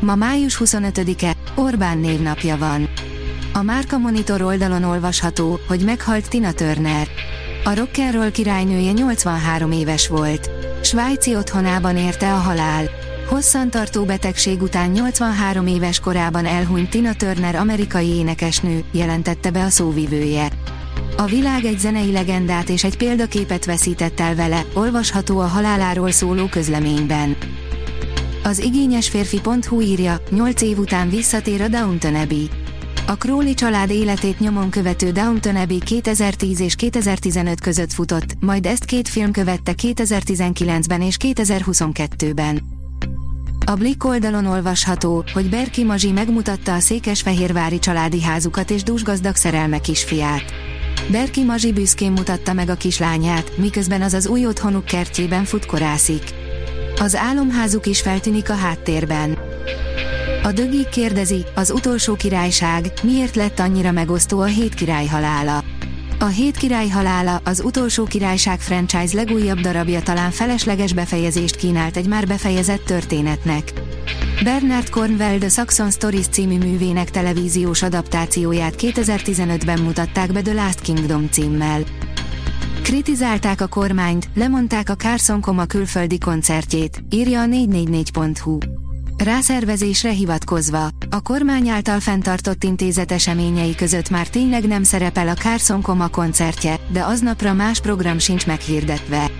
Ma május 25-e, Orbán névnapja van. A Márka Monitor oldalon olvasható, hogy meghalt Tina Turner. A rock'n'roll királynője 83 éves volt. Svájci otthonában érte a halál. Hosszantartó betegség után 83 éves korában elhunyt Tina Turner amerikai énekesnő, jelentette be a szóvivője. A világ egy zenei legendát és egy példaképet veszített el vele, olvasható a haláláról szóló közleményben. Az igényes férfi.hu írja, 8 év után visszatér a Downton Abbey. A Crowley család életét nyomon követő Downton Abbey 2010 és 2015 között futott, majd ezt két film követte 2019-ben és 2022-ben. A Blick oldalon olvasható, hogy Berki Mazsi megmutatta a székesfehérvári családi házukat és dúsgazdag szerelme kisfiát. Berki Mazsi büszkén mutatta meg a kislányát, miközben az az új otthonuk kertjében futkorászik. Az álomházuk is feltűnik a háttérben. A dögik kérdezi, az utolsó királyság, miért lett annyira megosztó a hét király halála. A Hét király halála, az utolsó királyság franchise legújabb darabja talán felesleges befejezést kínált egy már befejezett történetnek. Bernard Cornwell The Saxon Stories című művének televíziós adaptációját 2015-ben mutatták be The Last Kingdom címmel. Kritizálták a kormányt, lemondták a Carson Koma külföldi koncertjét, írja a 444.hu. Rászervezésre hivatkozva, a kormány által fenntartott intézet eseményei között már tényleg nem szerepel a Carson Koma koncertje, de aznapra más program sincs meghirdetve.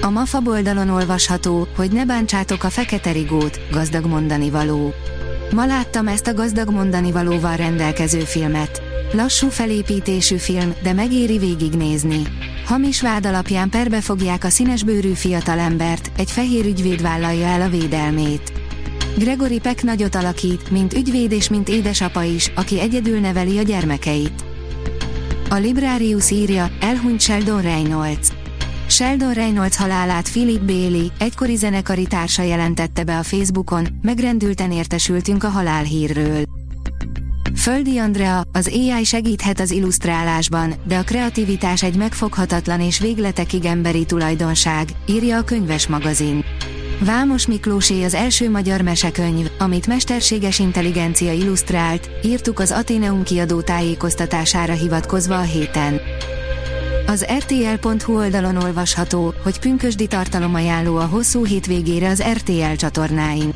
A MAFA oldalon olvasható, hogy ne bántsátok a fekete rigót, gazdag mondani való. Ma láttam ezt a gazdag mondani valóval rendelkező filmet. Lassú felépítésű film, de megéri végignézni. Hamis vád alapján perbe fogják a színesbőrű fiatalembert, egy fehér ügyvéd vállalja el a védelmét. Gregory Peck nagyot alakít, mint ügyvéd és mint édesapa is, aki egyedül neveli a gyermekeit. A Librarius írja, elhunyt Sheldon Reynolds. Sheldon Reynolds halálát Philip Bailey, egykori zenekari társa jelentette be a Facebookon, megrendülten értesültünk a halálhírről. Földi Andrea, az AI segíthet az illusztrálásban, de a kreativitás egy megfoghatatlan és végletekig emberi tulajdonság, írja a könyves magazin. Vámos Miklósé az első magyar mesekönyv, amit mesterséges intelligencia illusztrált, írtuk az Ateneum kiadó tájékoztatására hivatkozva a héten. Az RTL.hu oldalon olvasható, hogy pünkösdi tartalomajánló a hosszú hétvégére az RTL csatornáin.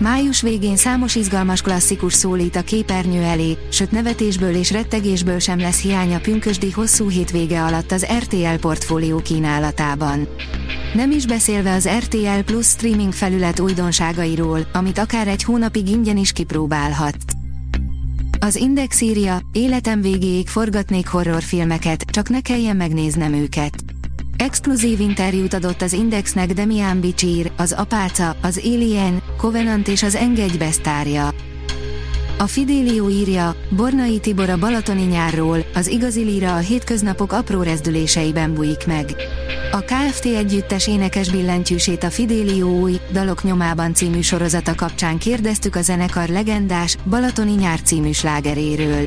Május végén számos izgalmas klasszikus szólít a képernyő elé, sőt nevetésből és rettegésből sem lesz hiánya pünkösdi hosszú hétvége alatt az RTL portfólió kínálatában. Nem is beszélve az RTL Plus streaming felület újdonságairól, amit akár egy hónapig ingyen is kipróbálhat. Az Index írja, életem végéig forgatnék horrorfilmeket, csak ne kelljen megnéznem őket. Exkluzív interjút adott az Indexnek Demian Bichir, az Apáca, az Alien, Covenant és az Engedj besztárja. A Fidélió írja, Bornai Tibor a Balatoni nyárról, az igazi líra a hétköznapok apró rezdüléseiben bújik meg. A KFT együttes énekes billentyűsét a Fidélió új, Dalok nyomában című sorozata kapcsán kérdeztük a zenekar legendás, Balatoni nyár című slágeréről.